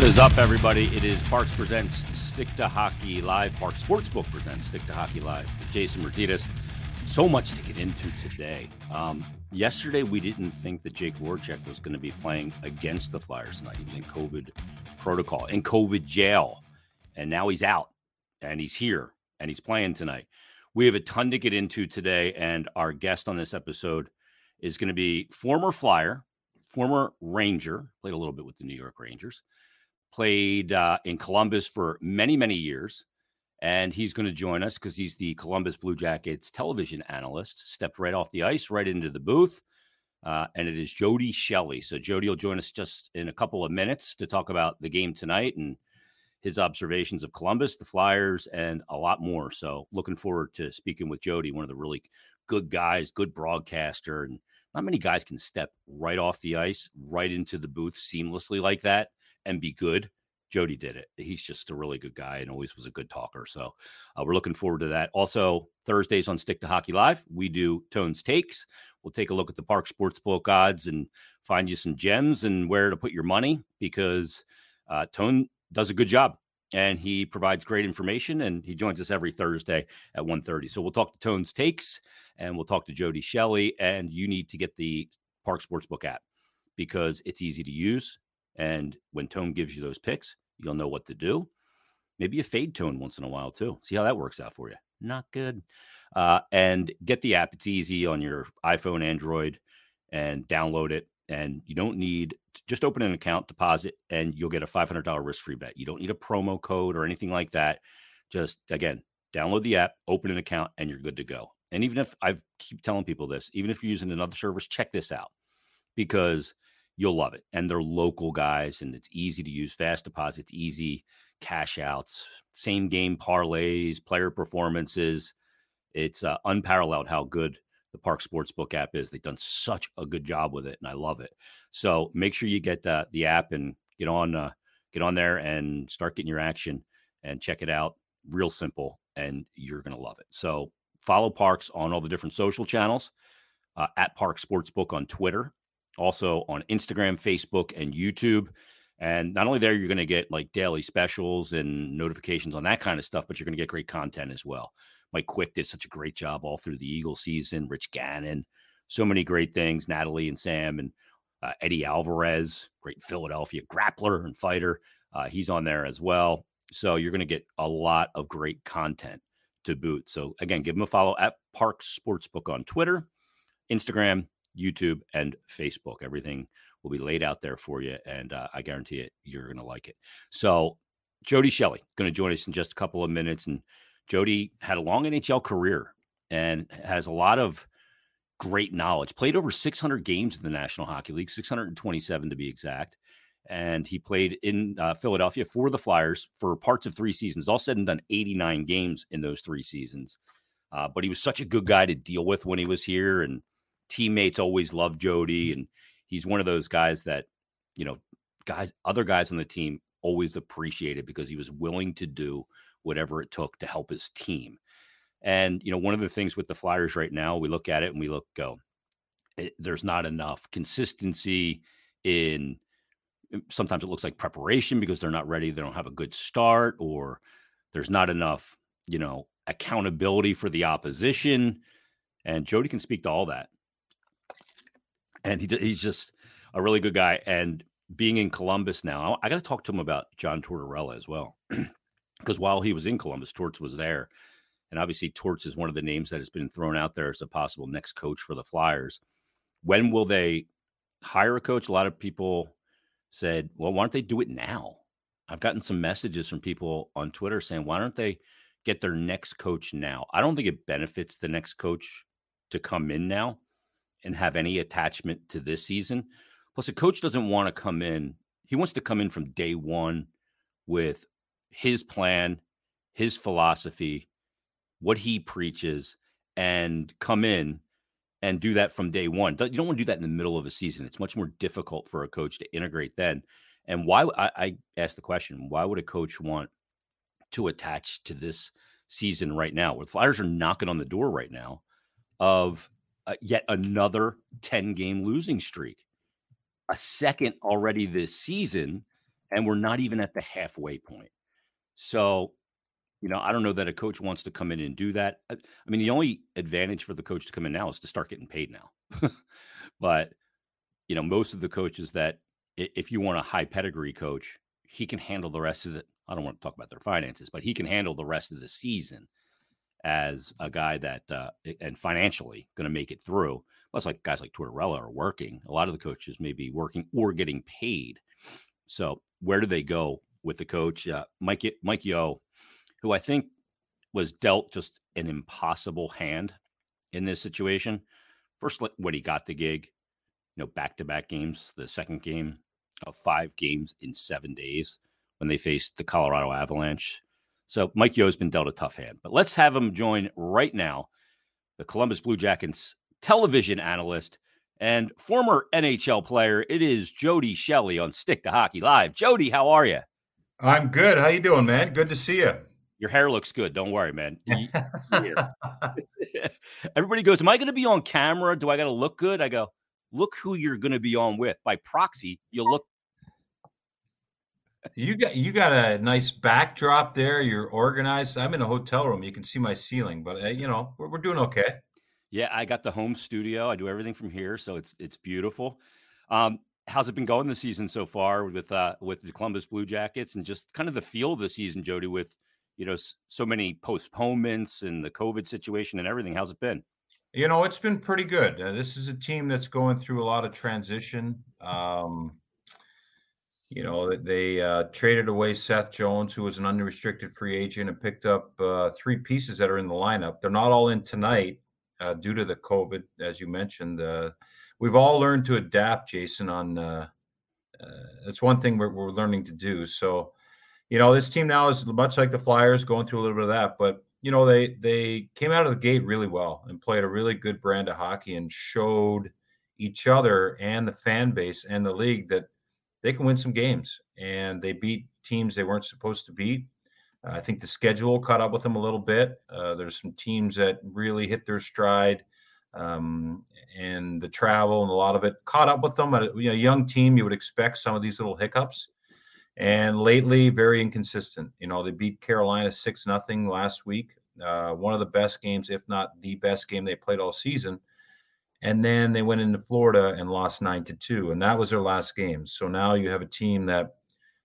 What is up, everybody? It is Parx Presents Stick to Hockey Live. Parx Sportsbook presents Stick to Hockey Live with Jason Myrtetus. So much to get into today. Um, yesterday, we didn't think that Jake Voracek was going to be playing against the Flyers tonight. He was in COVID protocol, in COVID jail, and now he's out and he's here and he's playing tonight. We have a ton to get into today, and our guest on this episode is going to be former Flyer, former Ranger, played a little bit with the New York Rangers played uh, in Columbus for many, many years. And he's going to join us because he's the Columbus Blue Jackets television analyst. Stepped right off the ice, right into the booth. Uh, and it is Jody Shelley. So Jody will join us just in a couple of minutes to talk about the game tonight and his observations of Columbus, the Flyers, and a lot more. So looking forward to speaking with Jody, one of the really good guys, good broadcaster, and not many guys can step right off the ice, right into the booth seamlessly like that and be good. Jody did it. He's just a really good guy and always was a good talker. So uh, we're looking forward to that. Also, Thursdays on Stick to Hockey Live, we do Tones Takes. We'll take a look at the Parx Sportsbook odds and find you some gems and where to put your money because uh, Tone does a good job and he provides great information and he joins us every Thursday at 1.30. So we'll talk to Tones Takes and we'll talk to Jody Shelley and you need to get the Parx Sportsbook app because it's easy to use. And when Tone gives you those picks, you'll know what to do. Maybe a fade Tone once in a while too. See how that works out for you. Not good. Uh, and get the app. It's easy on your iPhone, Android, and download it. And you don't need just open an account, deposit, and you'll get a $500 risk free bet. You don't need a promo code or anything like that. Just again, download the app, open an account, and you're good to go. And even if I keep telling people this, even if you're using another service, check this out because you'll love it. And they're local guys, and it's easy to use. Fast deposits, easy cash outs, same game parlays, player performances. It's uh, unparalleled how good the Parx Sportsbook app is. They've done such a good job with it, and I love it. So make sure you get uh, the app and get on uh, get on there and start getting your action and check it out. Real simple, and you're gonna love it. So follow Parx on all the different social channels uh, at Parx Sportsbook on Twitter also on Instagram, Facebook, and YouTube. And not only there, you're going to get like daily specials and notifications on that kind of stuff, but you're going to get great content as well. Mike Quick did such a great job all through the Eagle season. Rich Gannon, so many great things. Natalie and Sam and uh, Eddie Alvarez, great Philadelphia grappler and fighter. Uh, he's on there as well. So you're going to get a lot of great content to boot. So again, give them a follow at Parx Sportsbook on Twitter, Instagram, YouTube, and Facebook. Everything will be laid out there for you, and uh, I guarantee it, you're going to like it. So, Jody Shelley going to join us in just a couple of minutes, and Jody had a long NHL career and has a lot of great knowledge. Played over 600 games in the National Hockey League, 627 to be exact. And he played in uh, Philadelphia for the Flyers for parts of three seasons. All said and done, 89 games in those three seasons. Uh, but he was such a good guy to deal with when he was here, and teammates always love Jody, and he's one of those guys that you know guys other guys on the team always appreciated because he was willing to do whatever it took to help his team. And you know, one of the things with the Flyers right now, we look at it and we look go, it, there's not enough consistency in. Eh, sometimes it looks like preparation because they're not ready, they don't have a good start, or there's not enough, you know, accountability for the opposition. And Jody can speak to all that and he he's just a really good guy. And being in Columbus now, I got to talk to him about John Tortorella as well, because while he was in Columbus, Torts was there, and obviously Torts is one of the names that has been thrown out there as a possible next coach for the Flyers. When will they hire a coach? A lot of people said, "Well, why don't they do it now?" I've gotten some messages from people on Twitter saying, "Why don't they get their next coach now?" I don't think it benefits the next coach to come in now and have any attachment to this season. Plus, a coach doesn't want to come in. He wants to come in from day one with his plan, his philosophy, what he preaches, and come in and do that from day one. You don't want to do that in the middle of a season. It's much more difficult for a coach to integrate then. And why I, I asked the question: Why would a coach want to attach to this season right now? Where the Flyers are knocking on the door right now of uh, yet another 10 game losing streak. A second already this season. and we're not even at the halfway point. So, you know, I don't know that a coach wants to come in and do that. Uh, I mean, the only advantage for the coach to come in now is to start getting paid now. but, you know, most of the coaches that, if you want a high pedigree coach, he can handle the rest of the, I don't want to talk about their finances, but he can handle the rest of the season as a guy that, uh, and financially going to make it through. Plus, like guys like Tortorella are working. A lot of the coaches may be working or getting paid. So, where do they go with the coach? Uh, Mike Mike Yeo, who I think was dealt just an impossible hand in this situation. First, when he got the gig, you know, back to back games. The second game of five games in seven days when they faced the Colorado Avalanche. So Mike Yeo has been dealt a tough hand. But let's have him join right now the Columbus Blue Jackets television analyst and former NHL player. It is Jody Shelley on Stick to Hockey Live. Jody, how are you? I'm good. How you doing, man? Good to see you. Your hair looks good. Don't worry, man. Everybody goes, "Am I going to be on camera? Do I got to look good?" I go, "Look who you're going to be on with. By proxy, you'll look you got you got a nice backdrop there. You're organized. I'm in a hotel room. You can see my ceiling, but uh, you know we're, we're doing okay. Yeah, I got the home studio. I do everything from here, so it's it's beautiful. Um, how's it been going this season so far with uh, with the Columbus Blue Jackets and just kind of the feel of the season, Jody? With you know so many postponements and the COVID situation and everything. How's it been? You know, it's been pretty good. Uh, this is a team that's going through a lot of transition. Um, you know, they uh, traded away Seth Jones, who was an unrestricted free agent, and picked up uh, three pieces that are in the lineup. They're not all in tonight uh, due to the COVID, as you mentioned. Uh, we've all learned to adapt, Jason. On uh, uh, that's one thing we're, we're learning to do. So, you know, this team now is much like the Flyers, going through a little bit of that. But you know, they they came out of the gate really well and played a really good brand of hockey and showed each other and the fan base and the league that they can win some games. And they beat teams they weren't supposed to beat. Uh, I think the schedule caught up with them a little bit. Uh, there's some teams that really hit their stride, um, and the travel and a lot of it caught up with them. A, you know, young team, you would expect some of these little hiccups. And lately, very inconsistent. You know, they beat Carolina six nothing last week. Uh, one of the best games, if not the best game they played all season and then they went into Florida and lost nine to two, and that was their last game. So now you have a team that,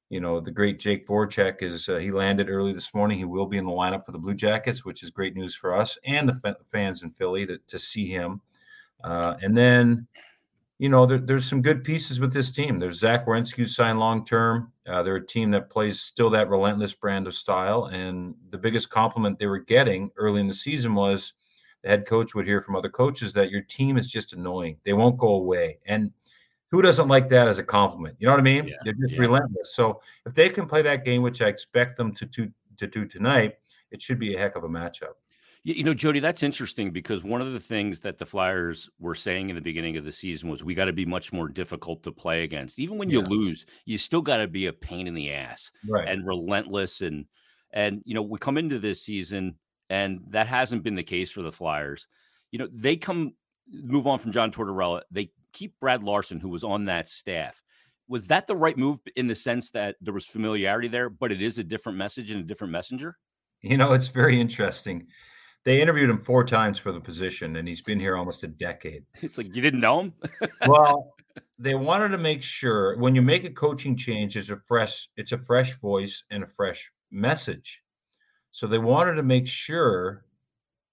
you know, the great Jake Voracek is uh, he landed early this morning. He will be in the lineup for the Blue Jackets, which is great news for us and the f- fans in Philly to, to see him. Uh, and then, you know, there, there's some good pieces with this team. There's Zach Werenski signed long term. Uh, they're a team that plays still that relentless brand of style. And the biggest compliment they were getting early in the season was the head coach would hear from other coaches that your team is just annoying. They won't go away. And who doesn't like that as a compliment? You know what I mean? Yeah, They're just yeah. relentless. So if they can play that game, which I expect them to, to, to do tonight, it should be a heck of a matchup. You know, Jody, that's interesting because one of the things that the Flyers were saying in the beginning of the season was we got to be much more difficult to play against. Even when you yeah. lose, you still got to be a pain in the ass right. and relentless. And and you know, we come into this season and that hasn't been the case for the Flyers. You know, they come move on from John Tortorella. They keep Brad Larsen, who was on that staff. Was that the right move in the sense that there was familiarity there, but it is a different message and a different messenger? You know, it's very interesting. They interviewed him four times for the position, and he's been here almost a decade. It's like you didn't know him. well, they wanted to make sure when you make a coaching change, it's a fresh, it's a fresh voice and a fresh message. So they wanted to make sure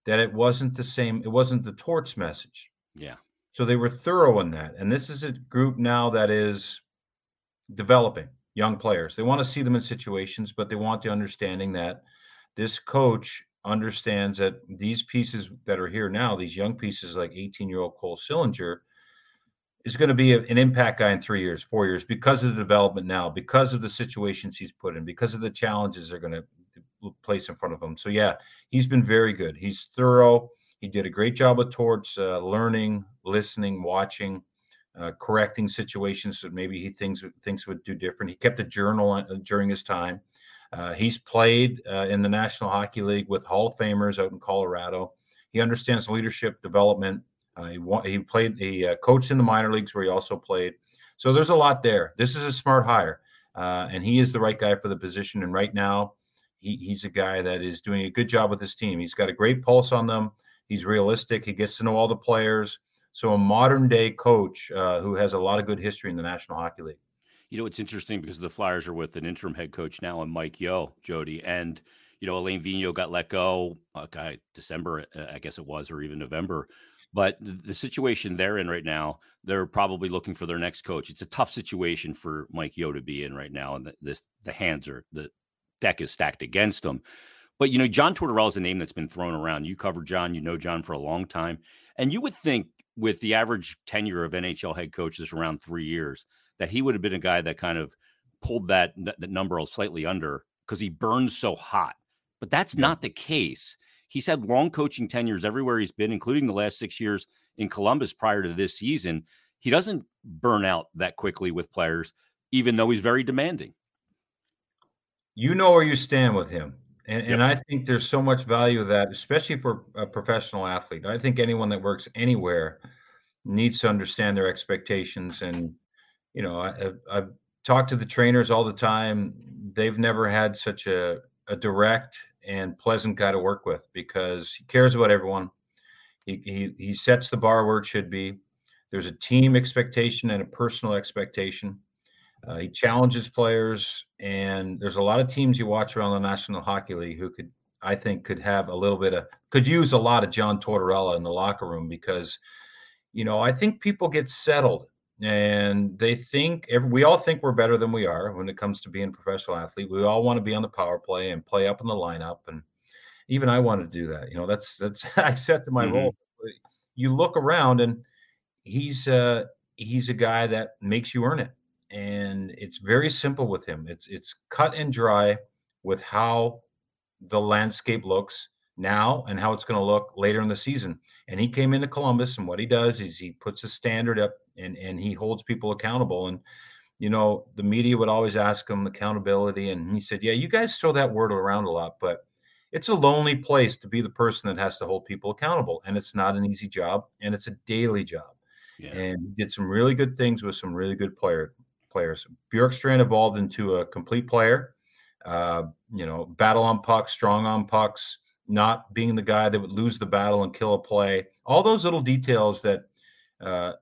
that it wasn't the same, it wasn't the torts message. Yeah. So they were thorough in that. And this is a group now that is developing young players. They want to see them in situations, but they want the understanding that this coach understands that these pieces that are here now, these young pieces like 18 year old Cole Sillinger, is going to be an impact guy in three years, four years because of the development now, because of the situations he's put in, because of the challenges they're going to place in front of him. So yeah, he's been very good. He's thorough. He did a great job with Torts uh, learning, listening, watching, uh, correcting situations that maybe he thinks thinks would do different. He kept a journal uh, during his time. Uh, he's played uh, in the National Hockey League with Hall of Famers out in Colorado. He understands leadership development. Uh, he, he played, he coached in the minor leagues where he also played. So there's a lot there. This is a smart hire. and he is the right guy for the position. And right now, he, he's a guy that is doing a good job with his team. He's got a great pulse on them. He's realistic. He gets to know all the players. So a modern day coach uh, who has a lot of good history in the National Hockey League. You know, it's interesting because the Flyers are with an interim head coach now, and Mike Yeo, Jody, and you know Alain Vigneault got let go. Guy, December, uh, I guess it was, or even November. But the situation they're in right now, they're probably looking for their next coach. It's a tough situation for Mike Yeo to be in right now, and this the hands are the deck is stacked against them. But you know, John Tortorella is a name that's been thrown around. You covered John, you know John for a long time, and you would think with the average tenure of NHL head coaches around three years that he would have been a guy that kind of pulled that, that number slightly under because he burns so hot. But that's yeah. not the case. He's had long coaching tenures everywhere he's been, including the last six years in Columbus prior to this season. He doesn't burn out that quickly with players, even though he's very demanding. You know where you stand with him. And, yep. and I think there's so much value of that, especially for a professional athlete. I think anyone that works anywhere needs to understand their expectations and you know, I, I've talked to the trainers all the time. They've never had such a, a direct and pleasant guy to work with because he cares about everyone. He, he, he sets the bar where it should be. There's a team expectation and a personal expectation. Uh, he challenges players, and there's a lot of teams you watch around the National Hockey League who could, I think, could have a little bit of, could use a lot of John Tortorella in the locker room because, you know, I think people get settled and they think every, we all think we're better than we are when it comes to being a professional athlete. We all want to be on the power play and play up in the lineup, and even I want to do that. You know, that's that's I set to my mm-hmm. role. You look around, and he's uh, he's a guy that makes you earn it, and it's very simple with him. It's it's cut and dry with how the landscape looks now and how it's going to look later in the season. And he came into Columbus, and what he does is he puts a standard up and and he holds people accountable. And you know, the media would always ask him accountability, and he said, "Yeah, you guys throw that word around a lot, but." It's a lonely place to be the person that has to hold people accountable, and it's not an easy job, and it's a daily job. Yeah. And he did some really good things with some really good player players. Bjorkstrand evolved into a complete player. Uh, you know, battle on pucks, strong on pucks, not being the guy that would lose the battle and kill a play. All those little details that uh,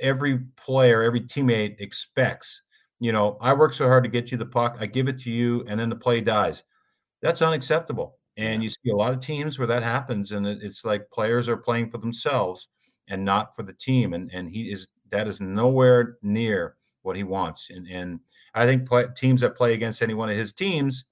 every player, every teammate expects. You know, I work so hard to get you the puck, I give it to you, and then the play dies. That's unacceptable. And you see a lot of teams where that happens, and it's like players are playing for themselves and not for the team. And and he is that is nowhere near what he wants. And and I think play, teams that play against any one of his teams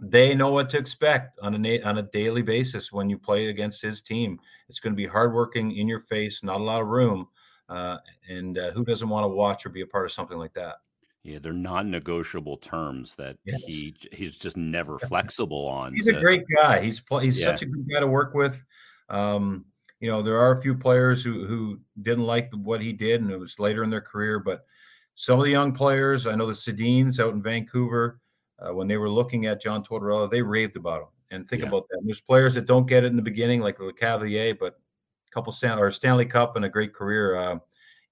they know what to expect on a on a daily basis when you play against his team. It's going to be hardworking, in your face, not a lot of room, uh, and uh, who doesn't want to watch or be a part of something like that? Yeah, they're non-negotiable terms that yes. he he's just never flexible on. He's a great guy. He's he's yeah. such a good guy to work with. Um, you know, there are a few players who who didn't like what he did, and it was later in their career. But some of the young players, I know the Sedins out in Vancouver uh, when they were looking at John Tortorella, they raved about him. And think yeah. about that. And there's players that don't get it in the beginning, like Lecavalier, but a couple Stan- or Stanley Cup and a great career. Uh,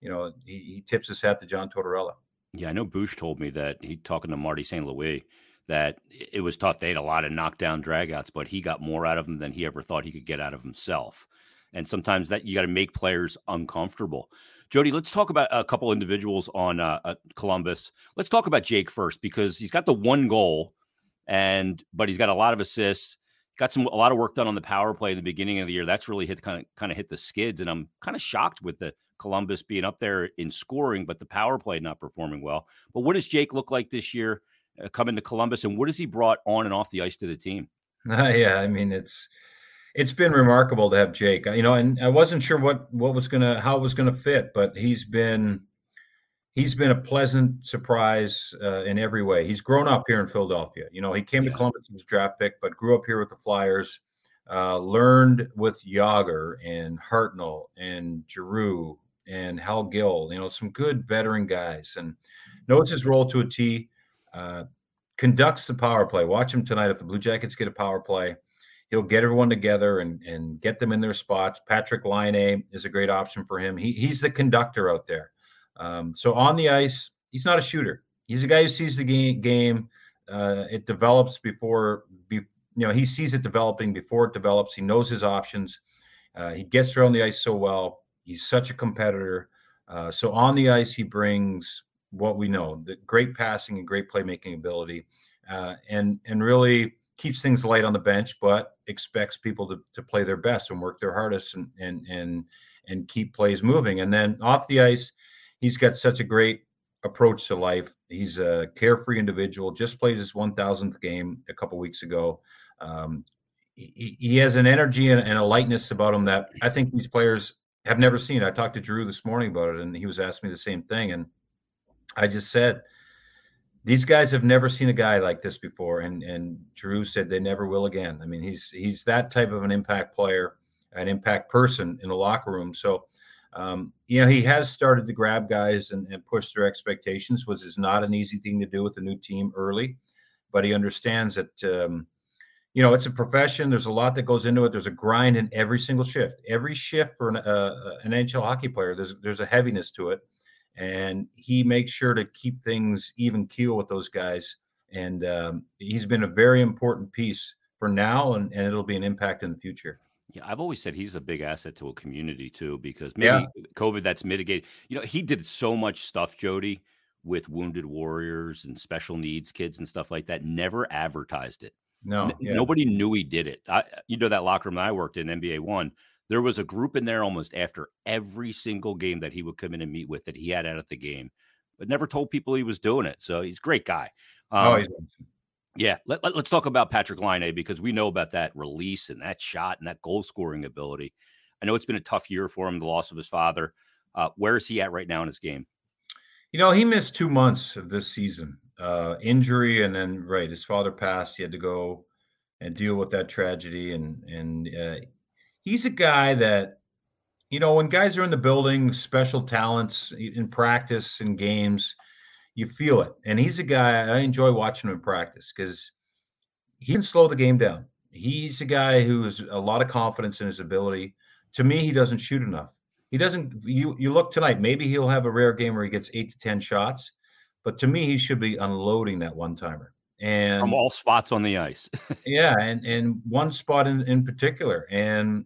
you know, he, he, tips his hat to John Tortorella. Yeah, I know Bush told me that he talking to Marty St. Louis that it was tough. They had a lot of knockdown dragouts, but he got more out of them than he ever thought he could get out of himself. And sometimes that you got to make players uncomfortable. Jody, let's talk about a couple individuals on uh, uh, Columbus. Let's talk about Jake first because he's got the one goal, and but he's got a lot of assists. Got some a lot of work done on the power play in the beginning of the year. That's really hit kind of kind of hit the skids, and I'm kind of shocked with the Columbus being up there in scoring, but the power play not performing well. But what does Jake look like this year uh, coming to Columbus, and what has he brought on and off the ice to the team? Uh, yeah, I mean it's it's been remarkable to have Jake. You know, and I wasn't sure what what was gonna how it was gonna fit, but he's been he's been a pleasant surprise uh, in every way. He's grown up here in Philadelphia. You know, he came yeah. to Columbus as draft pick, but grew up here with the Flyers. Uh, learned with Jagr and Hartnell and Giroux and Hal Gill. You know, some good veteran guys, and knows his role to a T. Uh, conducts the power play. Watch him tonight. If the Blue Jackets get a power play, he'll get everyone together and and get them in their spots. Patrick Laine is a great option for him. He he's the conductor out there. Um, so on the ice, he's not a shooter. He's a guy who sees the game. game uh, it develops before, be, you know, he sees it developing before it develops. He knows his options. Uh, he gets around the ice so well. He's such a competitor. Uh, so on the ice, he brings what we know: the great passing and great playmaking ability, uh, and and really keeps things light on the bench, but expects people to, to play their best and work their hardest and and and and keep plays moving. And then off the ice, he's got such a great approach to life. He's a carefree individual. Just played his 1,000th game a couple weeks ago. Um, he, he, has an energy and, and, a lightness about him that I think these players have never seen. I talked to Giroux this morning about it, and he was asking me the same thing. And I just said, these guys have never seen a guy like this before. And and Giroux said they never will again. I mean, he's he's that type of an impact player, an impact person in the locker room. So um, you know, he has started to grab guys and, and push their expectations, which is not an easy thing to do with a new team early. But he understands that, um, you know, it's a profession. There's a lot that goes into it. There's a grind in every single shift. Every shift for an, uh, an NHL hockey player, there's there's a heaviness to it, and he makes sure to keep things even keel with those guys. And um, he's been a very important piece for now, and, and it'll be an impact in the future. Yeah, I've always said he's a big asset to a community too, because maybe yeah. COVID that's mitigated. You know, he did so much stuff, Jody, with wounded warriors and special needs kids and stuff like that. Never advertised it. No, N- yeah. nobody knew he did it. I, you know, that locker room that I worked in, NBA One, there was a group in there almost after every single game that he would come in and meet with that he had out at the game, but never told people he was doing it. So he's a great guy. Oh, um, oh, he's yeah, let, us let, talk about Patrick Laine because we know about that release and that shot and that goal scoring ability. I know it's been a tough year for him, the loss of his father. Uh, where is he at right now in his game? You know, he missed two months of this season, uh, injury, and then right, his father passed. He had to go and deal with that tragedy, and and uh, he's a guy that, you know, when guys are in the building, special talents in practice and games you feel it. And he's a guy I enjoy watching him practice because he can slow the game down. He's a guy who has a lot of confidence in his ability. To me, he doesn't shoot enough. He doesn't. You you look tonight. Maybe he'll have a rare game where he gets eight to ten shots, but to me, he should be unloading that one timer and from all spots on the ice. yeah, and and one spot in in particular, and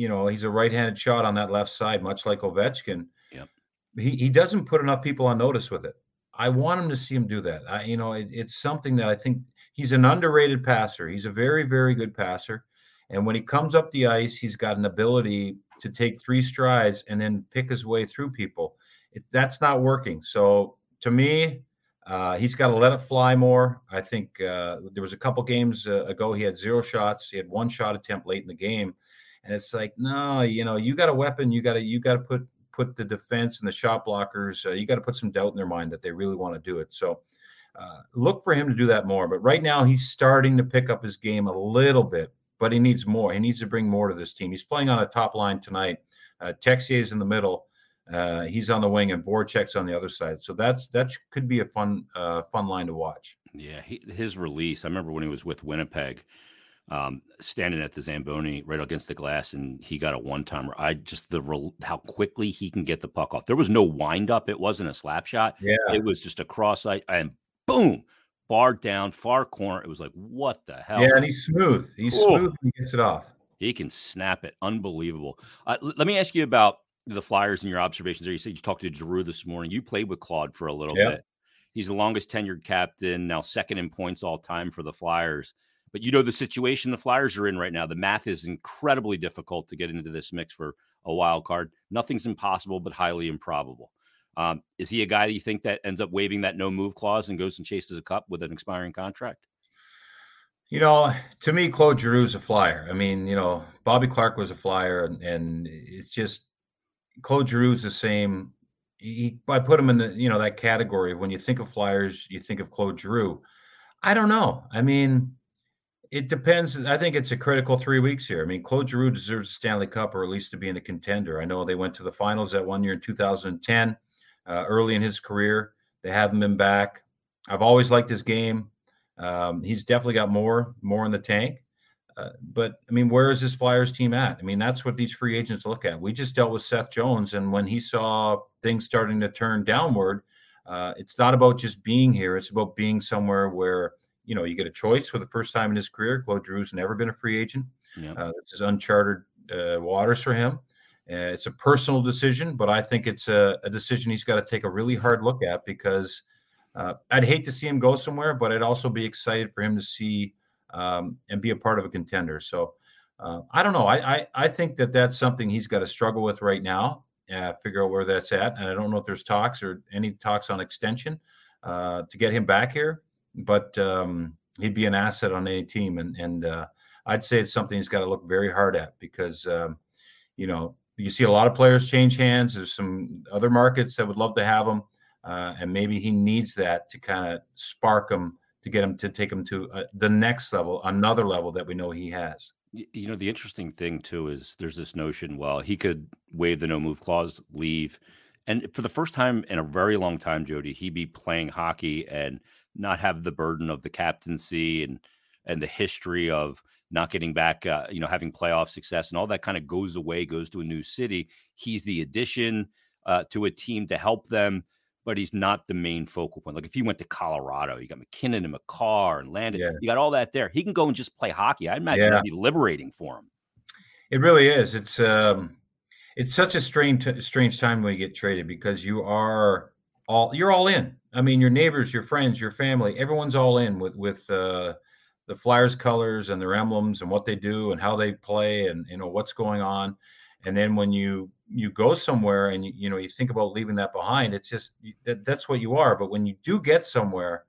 you know he's a right-handed shot on that left side, much like Ovechkin. Yep. He he doesn't put enough people on notice with it. I want him to see him do that. I, you know, it, it's something that I think he's an underrated passer. He's a very, very good passer. And when he comes up the ice, he's got an ability to take three strides and then pick his way through people. It, that's not working. So to me, uh, he's got to let it fly more. I think uh, there was a couple games uh, ago he had zero shots. He had one shot attempt late in the game, and it's like, no, you know, you got a weapon. You got to you got to put put the defense and the shot blockers, uh, you got to put some doubt in their mind that they really want to do it. So uh, look for him to do that more. But right now, he's starting to pick up his game a little bit, but he needs more. He needs to bring more to this team. He's playing on a top line tonight. Uh, Texier's in the middle. Uh, he's on the wing, and Voracek's on the other side. So that's that could be a fun uh, fun line to watch. Yeah, he, his release. I remember when he was with Winnipeg um, standing at the Zamboni right against the glass, and he got a one timer. I just the how quickly he can get the puck off. There was no wind up. It wasn't a slap shot. Yeah, it was just a cross eye and boom, barred down far corner. It was like what the hell? Yeah, and he's smooth. He's Ooh. smooth. he gets it off. He can snap it. Unbelievable. Uh, l- let me ask you about the Flyers and your observations there. You said you talked to Giroux this morning. You played with Claude for a little yeah. bit. He's the longest tenured captain, now second in points all time for the Flyers. But you know the situation the Flyers are in right now. The math is incredibly difficult to get into this mix for a wild card. Nothing's impossible, but highly improbable. Um, is he a guy that you think that ends up waiving that no move clause and goes and chases a cup with an expiring contract? You know, to me, Claude Giroux is a flyer. I mean, you know, Bobby Clarke was a flyer, and, and it's just Claude Giroux is the same. He, I put him in the you know that category. When you think of flyers, you think of Claude Giroux. I don't know. I mean, it depends. I think it's a critical three weeks here. I mean, Claude Giroux deserves a Stanley Cup or at least to be in a contender. I know they went to the finals that one year in 2010, uh, early in his career. They haven't been back. I've always liked his game. Um, he's definitely got more, more in the tank. Uh, but I mean, where is this Flyers team at? I mean, that's what these free agents look at. We just dealt with Seth Jones, and when he saw things starting to turn downward, Uh, it's not about just being here. It's about being somewhere where you know you get a choice for the first time in his career. Claude Giroux's never been a free agent. Yeah. Uh, this is uncharted uh, waters for him. Uh, it's a personal decision, but I think it's a, a decision he's got to take a really hard look at because uh, I'd hate to see him go somewhere, but I'd also be excited for him to see um, and be a part of a contender. So uh, I don't know. I, I, I think that that's something he's got to struggle with right now. Uh, figure out where that's at, and I don't know if there's talks or any talks on extension uh, to get him back here. But um, he'd be an asset on any team, and and uh, I'd say it's something he's got to look very hard at because um, you know you see a lot of players change hands. There's some other markets that would love to have him, uh, and maybe he needs that to kind of spark him to get him to take him to uh, the next level, another level that we know he has. You know, the interesting thing too is there's this notion, well, he could waive the no move clause, leave. And for the first time in a very long time, Jody, he'd be playing hockey and not have the burden of the captaincy and and the history of not getting back, uh, you know, having playoff success and all that kind of goes away, goes to a new city. He's the addition uh, to a team to help them but he's not the main focal point. Like if he went to Colorado, you got MacKinnon and Makar and Landon, yeah. you got all that there. He can go and just play hockey. I imagine yeah. that'd be liberating for him. It really is. It's um, it's such a strange strange time when you get traded because you are all you're all in. I mean, your neighbors, your friends, your family, everyone's all in with with uh, the Flyers colors and their emblems and what they do and how they play and you know what's going on. And then when you you go somewhere and you, you know you think about leaving that behind it's just that, that's what you are but when you do get somewhere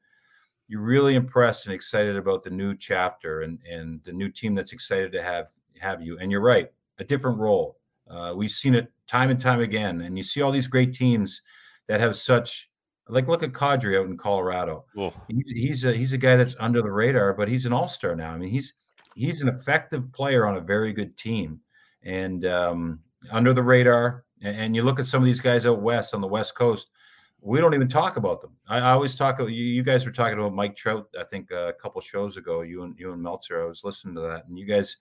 you're really impressed and excited about the new chapter and and the new team that's excited to have have you and you're right a different role uh, we've seen it time and time again and you see all these great teams that have such like look at Kadri out in Colorado. He's, he's a he's a guy that's under the radar, but he's an all star now. I mean, he's he's an effective player on a very good team, and um, under the radar. And you look at some of these guys out west on the West Coast, we don't even talk about them. I, I always talk. You, you guys were talking about Mike Trout. I think uh, a couple shows ago. You and you and Meltzer. I was listening to that, and you guys,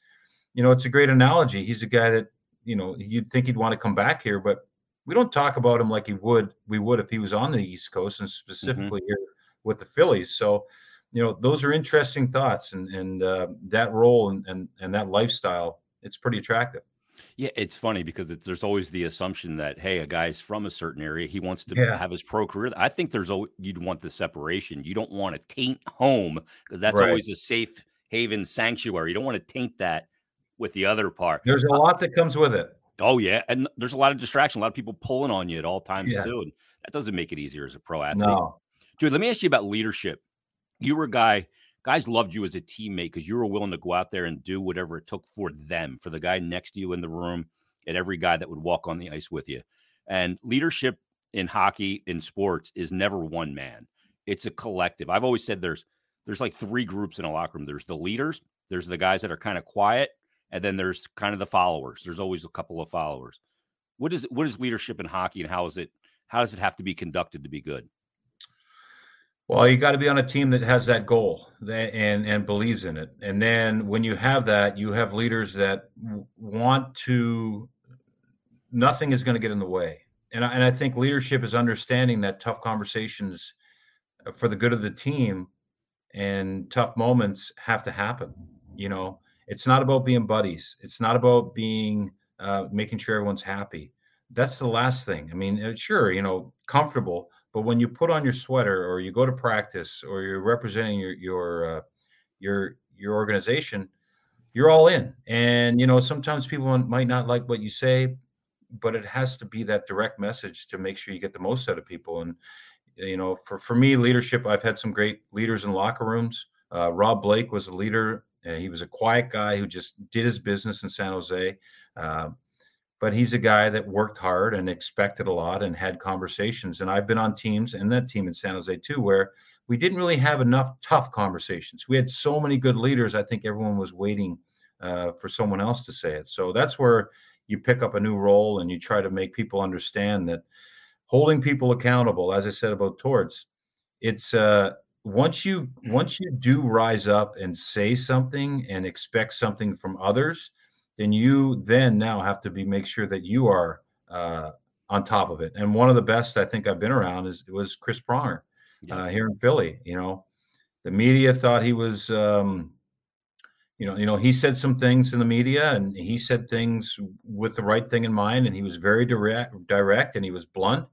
you know, it's a great analogy. He's a guy that you know you'd think he'd want to come back here, but we don't talk about him like he would we would if he was on the East Coast and mm-hmm. specifically mm-hmm. here with the Phillies. So, you know, those are interesting thoughts, and and uh, that role and, and and that lifestyle. It's pretty attractive. Yeah, it's funny because it, there's always the assumption that hey, a guy's from a certain area, he wants to yeah. have his pro career. I think there's always, you'd want the separation. You don't want to taint home because that's right. always a safe haven sanctuary. You don't want to taint that with the other part. There's a uh, lot that comes with it. Oh yeah, and there's a lot of distraction, a lot of people pulling on you at all times yeah. too, and that doesn't make it easier as a pro athlete. No. Dude, let me ask you about leadership. You were a guy guys loved you as a teammate because you were willing to go out there and do whatever it took for them, for the guy next to you in the room, and every guy that would walk on the ice with you. And leadership in hockey, in sports, is never one man. It's a collective. I've always said there's there's like three groups in a locker room. There's the leaders, there's the guys that are kind of quiet, and then there's kind of the followers. There's always a couple of followers. What is what is leadership in hockey, and how is it how does it have to be conducted to be good? Well, you got to be on a team that has that goal and and believes in it. And then when you have that, you have leaders that want to. Nothing is going to get in the way, and I, and I think leadership is understanding that tough conversations uh, for the good of the team and tough moments have to happen. You know, it's not about being buddies. It's not about being uh, making sure everyone's happy. That's the last thing. I mean, uh, sure, you know, comfortable but when you put on your sweater or you go to practice or you're representing your your uh, your your organization, you're all in. And you know, sometimes people might not like what you say, but it has to be that direct message to make sure you get the most out of people. And you know, for for me, leadership, I've had some great leaders in locker rooms. Uh, Rob Blake was a leader. He was a quiet guy who just did his business in San Jose. Uh, but he's a guy that worked hard and expected a lot and had conversations. And I've been on teams and that team in San Jose too, where we didn't really have enough tough conversations. We had so many good leaders. I think everyone was waiting uh, for someone else to say it. So that's where you pick up a new role and you try to make people understand that holding people accountable, as I said about Torts, it's uh, once you once you do rise up and say something and expect something from others then you then now have to be make sure that you are uh, on top of it. And one of the best I think I've been around is was Chris Pronger yeah. uh, here in Philly. You know, the media thought he was, um, you know, you know, he said some things in the media, and he said things with the right thing in mind, and he was very direct, direct, and he was blunt.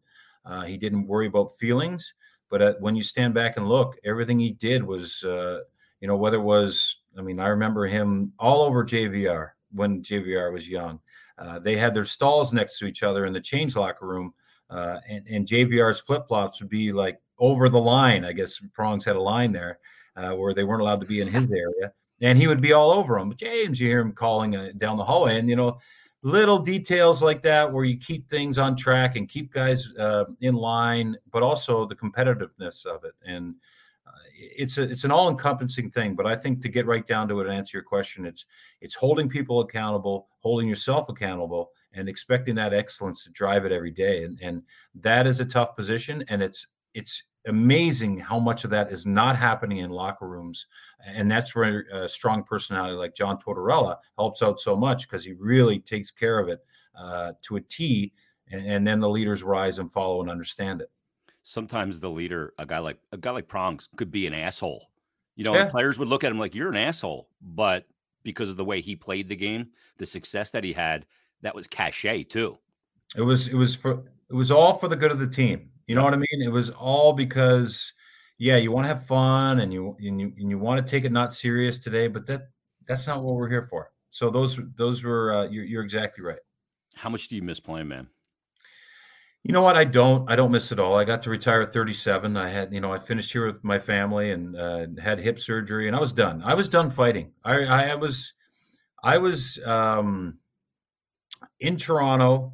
Uh, he didn't worry about feelings. But uh, when you stand back and look, everything he did was, uh, you know, whether it was, I mean, I remember him all over JVR when JVR was young. Uh, they had their stalls next to each other in the change locker room, uh, and, and JVR's flip flops would be like over the line. I guess Prongs had a line there uh, where they weren't allowed to be in his area, and he would be all over him. James, you hear him calling uh, down the hallway, and you know, little details like that where you keep things on track and keep guys uh, in line, but also the competitiveness of it. And uh, it's a, it's an all-encompassing thing. But I think to get right down to it and answer your question, it's it's holding people accountable, holding yourself accountable, and expecting that excellence to drive it every day. And and that is a tough position, and it's it's amazing how much of that is not happening in locker rooms. And that's where a strong personality like John Tortorella helps out so much because he really takes care of it uh, to a T. And, and, then the leaders rise and follow and understand it. Sometimes the leader, a guy like a guy like Prongs, could be an asshole. You know, yeah. players would look at him like you're an asshole, but because of the way he played the game, the success that he had, that was cachet too. It was it was for it was all for the good of the team. You know what I mean? It was all because, yeah, you want to have fun and you and you and you want to take it not serious today, but that that's not what we're here for. So those those were uh, you're, you're exactly right. How much do you miss playing, man? You know what? I don't. I don't miss it all. I got to retire at 37. I had, you know, I finished here with my family and uh, had hip surgery, and I was done. I was done fighting. I, I was, I was um, in Toronto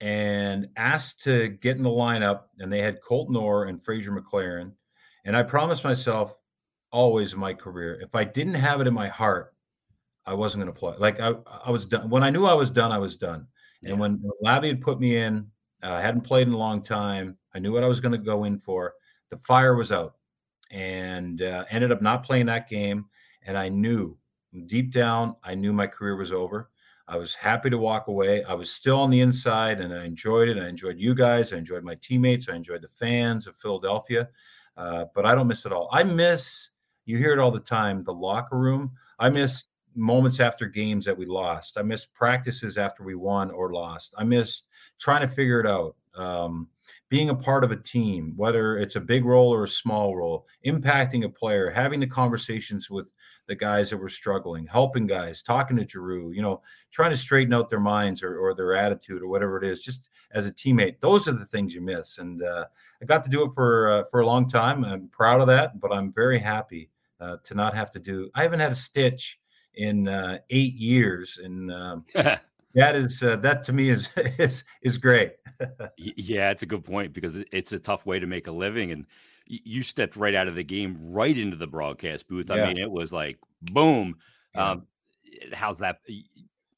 and asked to get in the lineup, and they had Colton Orr and Fraser McLaren. And I promised myself always in my career, if I didn't have it in my heart, I wasn't going to play. Like I, I was done. When I knew I was done, I was done. And when, Lavi had put me in, uh, I hadn't played in a long time. I knew what I was going to go in for. The fire was out, and uh, ended up not playing that game. And I knew deep down, I knew my career was over. I was happy to walk away. I was still on the inside and I enjoyed it. I enjoyed you guys. I enjoyed my teammates. I enjoyed the fans of Philadelphia. Uh, but I don't miss it all. I miss, you hear it all the time, the locker room. I miss moments after games that we lost. I miss practices after we won or lost. I miss trying to figure it out. Um, being a part of a team, whether it's a big role or a small role, impacting a player, having the conversations with the guys that were struggling, helping guys, talking to Giroux, you know, trying to straighten out their minds or, or their attitude or whatever it is, just as a teammate. Those are the things you miss. And uh, I got to do it for uh, for a long time. I'm proud of that, but I'm very happy uh, to not have to do. I haven't had a stitch in uh, eight years, and um, that is uh, that to me is is is great. yeah, it's a good point because it's a tough way to make a living and you stepped right out of the game right into the broadcast booth. Yeah. I mean, it was like boom. Yeah. Um, how's that?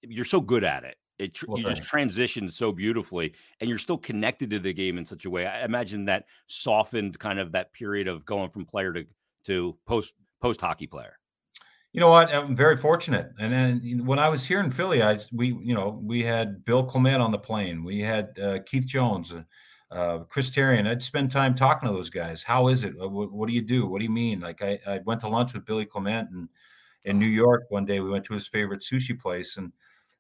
You're so good at it. It well, you just transitioned so beautifully, and you're still connected to the game in such a way. I imagine that softened kind of that period of going from player to to post post hockey player. You know what? I'm very fortunate. And then when I was here in Philly, I we you know we had Bill Clement on the plane. We had uh, Keith Jones. Uh, uh, Chris Therien, I'd spend time talking to those guys. How is it? What, what, do you do? What do you mean? Like I, I went to lunch with Billy Clement and in New York one day. We went to his favorite sushi place, and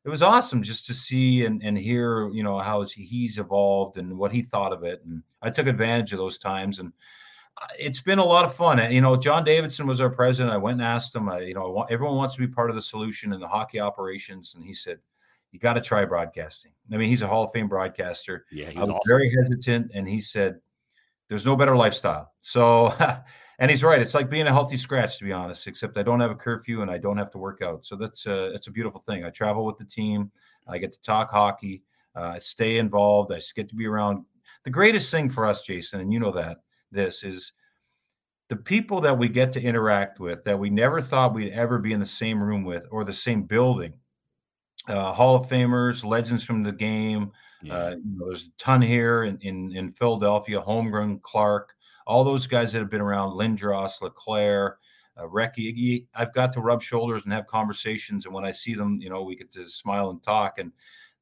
it was awesome just to see and, and hear, you know, how he's evolved and what he thought of it. And I took advantage of those times, and uh, it's been a lot of fun. You know, John Davidson was our president. I went and asked him. I, you know, everyone wants to be part of the solution in the hockey operations, and he said you got to try broadcasting. I mean, he's a Hall of Fame broadcaster. Yeah, I was awesome. very hesitant, and he said, "There's no better lifestyle." So, and he's right. It's like being a healthy scratch, to be honest. Except I don't have a curfew and I don't have to work out. So that's uh, that's a beautiful thing. I travel with the team. I get to talk hockey. Uh, stay involved. I get to be around. The greatest thing for us, Jason, and you know that this is the people that we get to interact with that we never thought we'd ever be in the same room with or the same building uh, Hall of Famers, legends from the game. Yeah. Uh, you know, there's a ton here in, in, in Philadelphia, Holmgren, Clarke, all those guys that have been around, Lindros, LeClair, uh, Recchi. I've got to rub shoulders and have conversations. And when I see them, you know, we get to smile and talk. And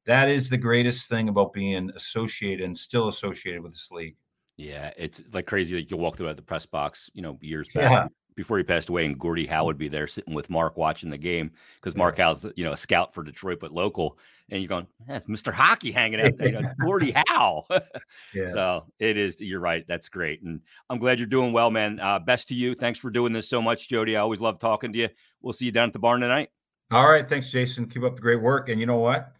that is the greatest thing about being associated and still associated with this league. Yeah, it's like crazy. Like you walk through at the press box, you know, years back yeah. Before he passed away, and Gordie Howe would be there sitting with Mark watching the game because Mark. Howe's you know a scout for Detroit but local, and you're going, that's Mr. Hockey hanging out there, you know, Gordie Howe. yeah. So it is. You're right. That's great, and I'm glad you're doing well, man. Uh, best to you. Thanks for doing this so much, Jody. I always love talking to you. We'll see you down at the barn tonight. All right, thanks, Jason. Keep up the great work. And you know what?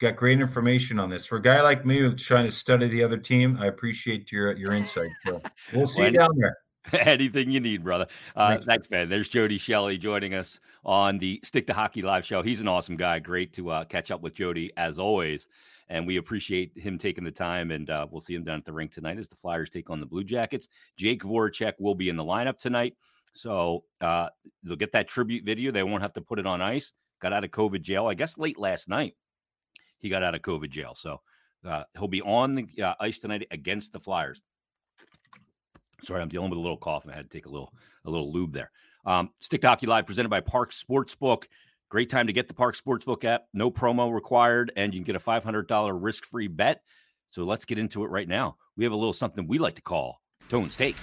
got great information on this. For a guy like me who's trying to study the other team, I appreciate your your insight. So we'll see you down there. Anything you need, brother. Uh, thanks, thanks, man. There's Jody Shelley joining us on the Stick to Hockey live show. He's an awesome guy. Great to uh, catch up with Jody as always. And we appreciate him taking the time. And uh, we'll see him down at the rink tonight as the Flyers take on the Blue Jackets. Jake Voracek will be in the lineup tonight. So uh, they'll get that tribute video. They won't have to put it on ice. Got out of COVID jail, I guess, late last night he got out of COVID jail. So uh, he'll be on the uh, ice tonight against the Flyers. Sorry, I'm dealing with a little cough and I had to take a little a little lube there. Um, Stick Hockey Live presented by Parx Sportsbook. Great time to get the Parx Sportsbook app. No promo required, and you can get a $500 risk-free bet. So let's get into it right now. We have a little something we like to call Tone's Take.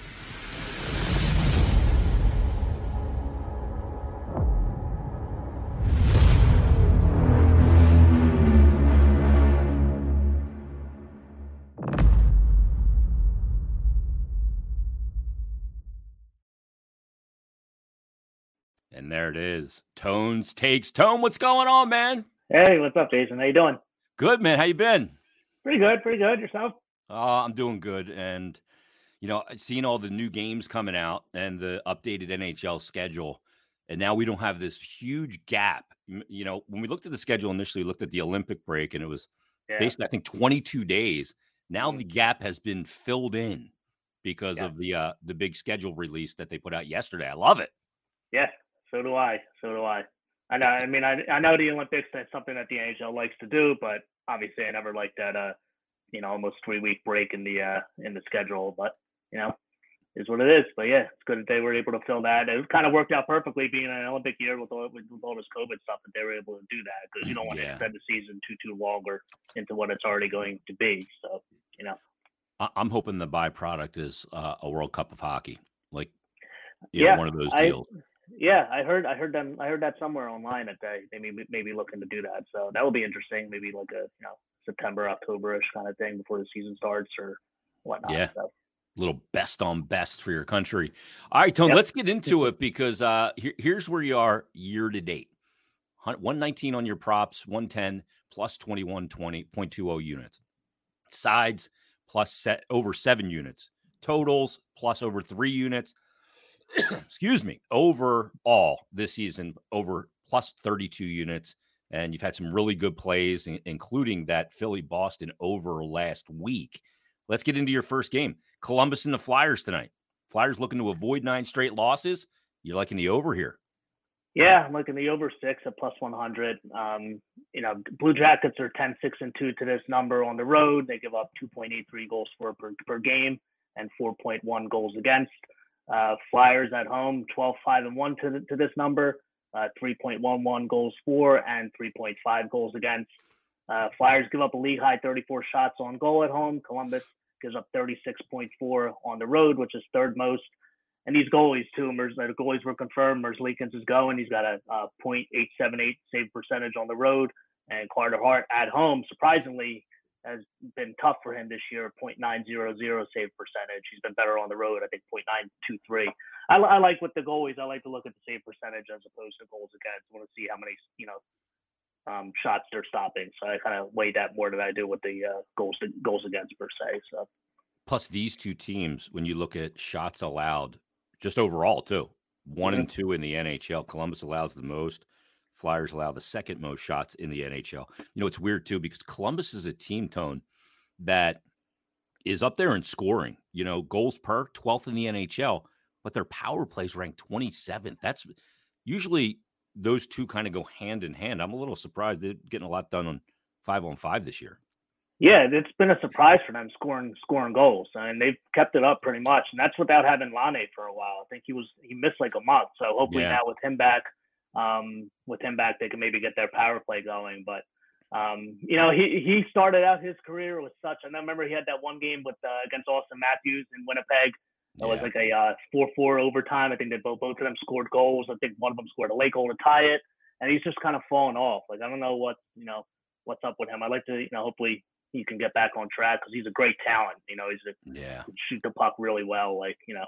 And there it is. Tones takes Tone. What's going on, man? Hey, what's up, Jason? How you doing? Good, man. How you been? Pretty good. Pretty good. Yourself? Uh, I'm doing good. And you know, seeing all the new games coming out and the updated NHL schedule, and now we don't have this huge gap. You know, when we looked at the schedule initially, we looked at the Olympic break, and it was yeah. basically, I think, 22 days. Now mm-hmm. the gap has been filled in because yeah. of the uh, the big schedule release that they put out yesterday. I love it. Yeah, so do I. So do I. I know. I mean, I I know the Olympics. That's something that the NHL likes to do, but obviously, I never liked that. Uh, you know, almost three week break in the uh in the schedule. But you know, is what it is. But yeah, it's good that they were able to fill that. It kind of worked out perfectly being an Olympic year with all with, all this COVID stuff that they were able to do that because you don't want yeah. to extend the season too too longer into what it's already going to be. So you know, I'm hoping the byproduct is uh, a World Cup of hockey, like yeah, know, one of those deals. I, yeah, I heard I heard them I heard that somewhere online that they they may maybe looking to do that. So that will be interesting. Maybe like a you know September Octoberish kind of thing before the season starts or whatnot. Yeah. So. Little best on best for your country. All right, Tone, yep. let's get into it because uh, here, here's where you are year to date 119 on your props, 110 plus 2120.20 units. Sides plus set over seven units. Totals plus over three units excuse me, overall this season, over plus 32 units. And you've had some really good plays, including that Philly Boston over last week. Let's get into your first game Columbus and the Flyers tonight. Flyers looking to avoid nine straight losses. You're liking the over here. Yeah, I'm looking the over six at plus 100. Um, you know, Blue Jackets are 10, 6, and 2 to this number on the road. They give up 2.83 goals for per, per game and 4.1 goals against. Uh, Flyers at home, 12, 5, and 1 to, to this number, uh, 3.11 goals for and 3.5 goals against. Uh, Flyers give up a league high 34 shots on goal at home. Columbus gives up 36.4 on the road, which is third most. And these goalies, too, Mers, the goalies were confirmed. Merzlikins is going. He's got a, a .878 save percentage on the road. And Carter Hart at home, surprisingly, has been tough for him this year. .900 save percentage. He's been better on the road. I think .923. I, I like with the goalies. I like to look at the save percentage as opposed to goals against. I want to see how many you know um, shots they're stopping. So I kind of weigh that more than I do with the uh, goals goals against per se. So plus these two teams, when you look at shots allowed, just overall too, one mm-hmm. and two in the NHL. Columbus allows the most. Flyers allow the second most shots in the NHL. You know, it's weird too because Columbus is a team tone that is up there in scoring. You know, goals per 12th in the NHL, but their power plays ranked 27th. That's usually those two kind of go hand in hand. I'm a little surprised they're getting a lot done on five on five this year. Yeah, it's been a surprise for them scoring scoring goals, and they've kept it up pretty much. And that's without having Laine for a while. I think he was he missed like a month, so hopefully yeah. now with him back, um, with him back, they can maybe get their power play going. But um, you know, he he started out his career with such. And I remember he had that one game with uh, against Austin Matthews in Winnipeg. It yeah. was like a uh, four-four overtime. I think that both both of them scored goals. I think one of them scored a late goal to tie it, and he's just kind of fallen off. Like I don't know what you know what's up with him. I'd like to you know hopefully he can get back on track because he's a great talent. You know, he's a yeah shoot the puck really well. Like you know,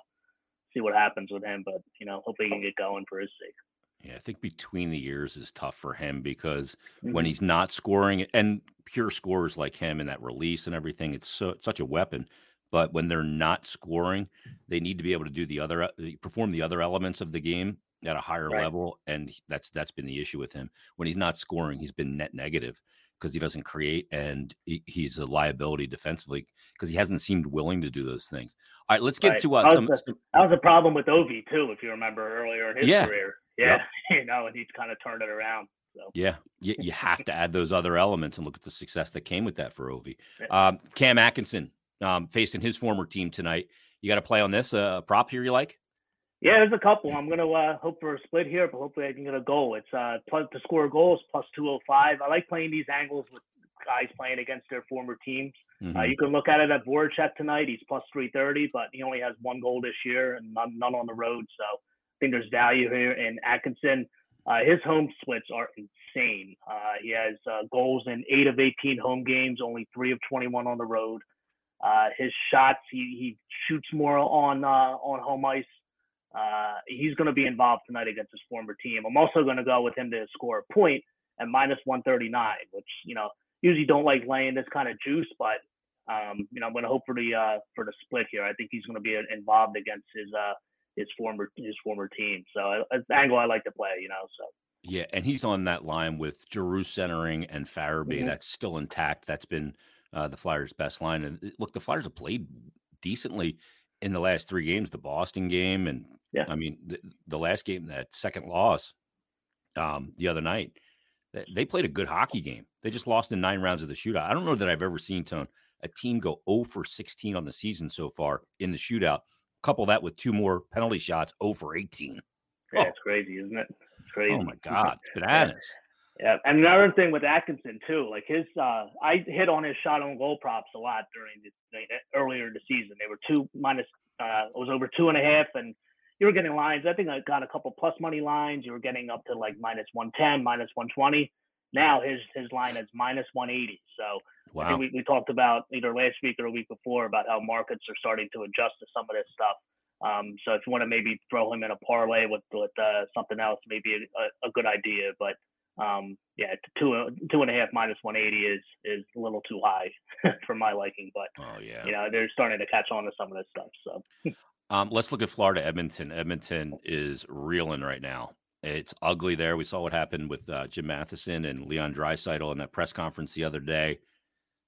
see what happens with him. But you know, hopefully he can get going for his sake. Yeah, I think between the years is tough for him because mm-hmm. when he's not scoring and pure scorers like him and that release and everything, it's so such a weapon. But when they're not scoring, they need to be able to do the other uh, perform the other elements of the game at a higher right. level, and that's that's been the issue with him. When he's not scoring, he's been net negative because he doesn't create and he, he's a liability defensively because he hasn't seemed willing to do those things. All right, let's get right. to uh, that, some, was a, that was a problem with Ovi too, if you remember earlier in his yeah. career. Yeah, yep. you know, and he's kind of turned it around. So. Yeah, you, you have to add those other elements and look at the success that came with that for Ovi. Um, Cam Atkinson um, facing his former team tonight. You got to play on this uh, prop here. You like? Yeah, there's a couple. I'm gonna uh, hope for a split here, but hopefully I can get a goal. It's uh, plus to score goals plus 205. I like playing these angles with guys playing against their former teams. Uh, mm-hmm. Uh, you can look at it at Voracek tonight. He's plus 330, but he only has one goal this year and none, none on the road. So think there's value here in Atkinson. Uh, his home splits are insane. Uh, he has uh, goals in eight of 18 home games, only three of 21 on the road. Uh, his shots, he, he shoots more on on home ice. he's going to be involved tonight against his former team. I'm also going to go with him to score a point at minus 139, which you know usually don't like laying this kind of juice, but um, you know, I'm going to hope for the uh, for the split here. I think he's going to be involved against his uh, his former his former team. So it's an angle I like to play. You know, so. Yeah, and he's on that line with Giroux centering and Farabee. Mm-hmm. That's still intact. That's been uh, the Flyers' best line. And look, the Flyers have played decently in the last three games. The Boston game, and yeah. I mean the, the last game, that second loss um, the other night they played a good hockey game. They just lost in nine rounds of the shootout. I don't know that I've ever seen Tone a team go 0 for 16 on the season so far in the shootout. Couple that with two more penalty shots, over 18. Yeah, oh. it's crazy, isn't it? It's crazy. Oh my God, it's bananas. Yeah. and another thing with Atkinson too, like his, uh, I hit on his shot on goal props a lot during the earlier in the season. They were two minus, uh, it was over two and a half, and you were getting lines. I think I got a couple plus money lines. You were getting up to like minus 110, minus 120. Now his his line is minus 180. So wow. We, we talked about either last week or a week before about how markets are starting to adjust to some of this stuff. Um, so if you want to maybe throw him in a parlay with with uh, something else, maybe a, a good idea. But um, yeah, two two and a half minus 180 is is a little too high for my liking. But oh yeah, you know they're starting to catch on to some of this stuff. So Um, let's look at Florida Edmonton. Edmonton is reeling right now. It's ugly there. We saw what happened with uh, Jim Matheson and Leon Draisaitl in that press conference the other day.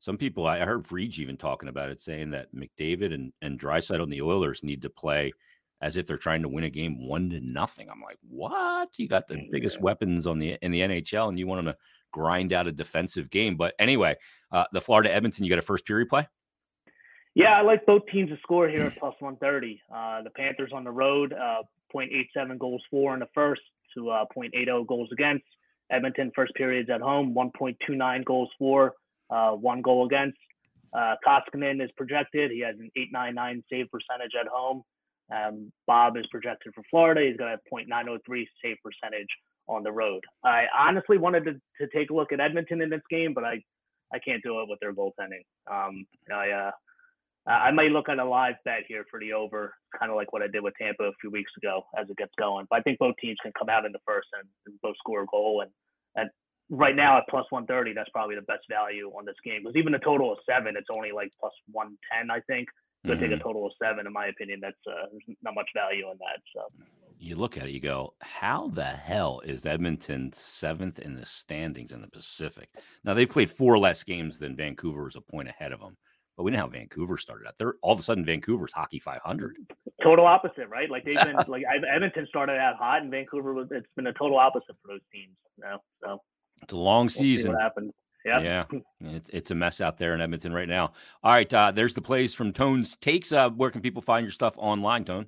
Some people, I heard Frege even talking about it, saying that McDavid and, and Draisaitl and the Oilers need to play as if they're trying to win a game one to nothing. I'm like, what? You got the biggest weapons on the in the NHL, and you want them to grind out a defensive game. But anyway, uh, the Florida Edmonton, you got a first period play? Yeah, I like both teams to score here at plus 130. Uh, the Panthers on the road, uh, 0.87 goals for in the first to uh, 0.80 goals against. Edmonton first periods at home, 1.29 goals for, uh, one goal against. Uh, Koskinen is projected. He has an 899 save percentage at home. Um, Bob is projected for Florida. He's got a 0.903 save percentage on the road. I honestly wanted to, to take a look at Edmonton in this game, but I, I can't do it with their goaltending. Um, I, uh, uh, I may look at a live bet here for the over, kind of like what I did with Tampa a few weeks ago as it gets going. But I think both teams can come out in the first and, and both score a goal. And, and right now at plus 130, that's probably the best value on this game. Because even a total of seven, it's only like plus 110, I think. So mm-hmm. take a mm-hmm. total of seven, in my opinion, that's uh, there's not much value in that. So you look at it, you go, how the hell is Edmonton seventh in the standings in the Pacific? Now they've played four less games than Vancouver is a point ahead of them. But we know how Vancouver started out. They're all of a sudden Vancouver's hockey 500. Total opposite, right? Like they've been like Edmonton started out hot, and Vancouver was. It's been a total opposite for those teams. Know? So it's a long season. We'll what happened? Yeah, yeah, it's, it's a mess out there in Edmonton right now. All right, uh, there's the plays from Tone's takes. Uh, where can people find your stuff online, Tone?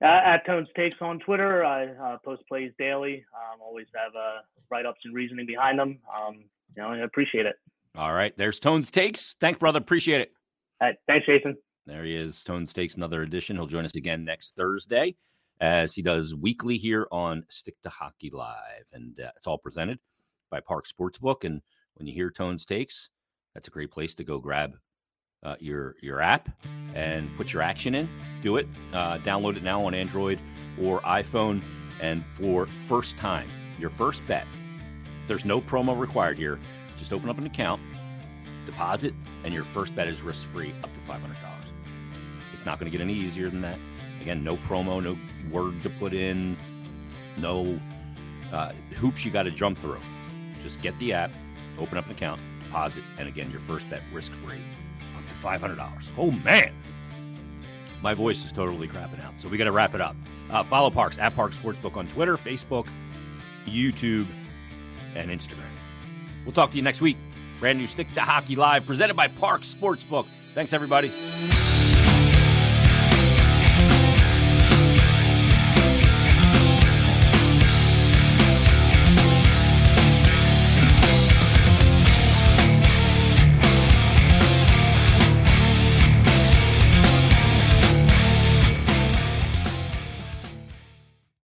Uh, at Tone's Takes on Twitter. I uh, post plays daily. Um, always have uh, write ups and reasoning behind them. Um, you know, I appreciate it. All right. There's Tones Takes. Thanks, brother. Appreciate it. All right, thanks, Jason. There he is. Tones Takes another edition. He'll join us again next Thursday as he does weekly here on Stick to Hockey Live. And uh, it's all presented by Parx Sportsbook. And when you hear Tones Takes, that's a great place to go grab uh, your your app and put your action in. Do it. Uh, download it now on Android or iPhone. And for first time, your first bet, there's no promo required here. Just open up an account, deposit, and your first bet is risk free up to $500. It's not going to get any easier than that. Again, no promo, no word to put in, no uh, hoops you got to jump through. Just get the app, open up an account, deposit, and again, your first bet risk free up to $500. Oh, man. My voice is totally crapping out. So we got to wrap it up. Uh, follow Parx at Parx Sportsbook on Twitter, Facebook, YouTube, and Instagram. We'll talk to you next week. Brand new Stick to Hockey Live presented by Parx Sportsbook. Thanks, everybody.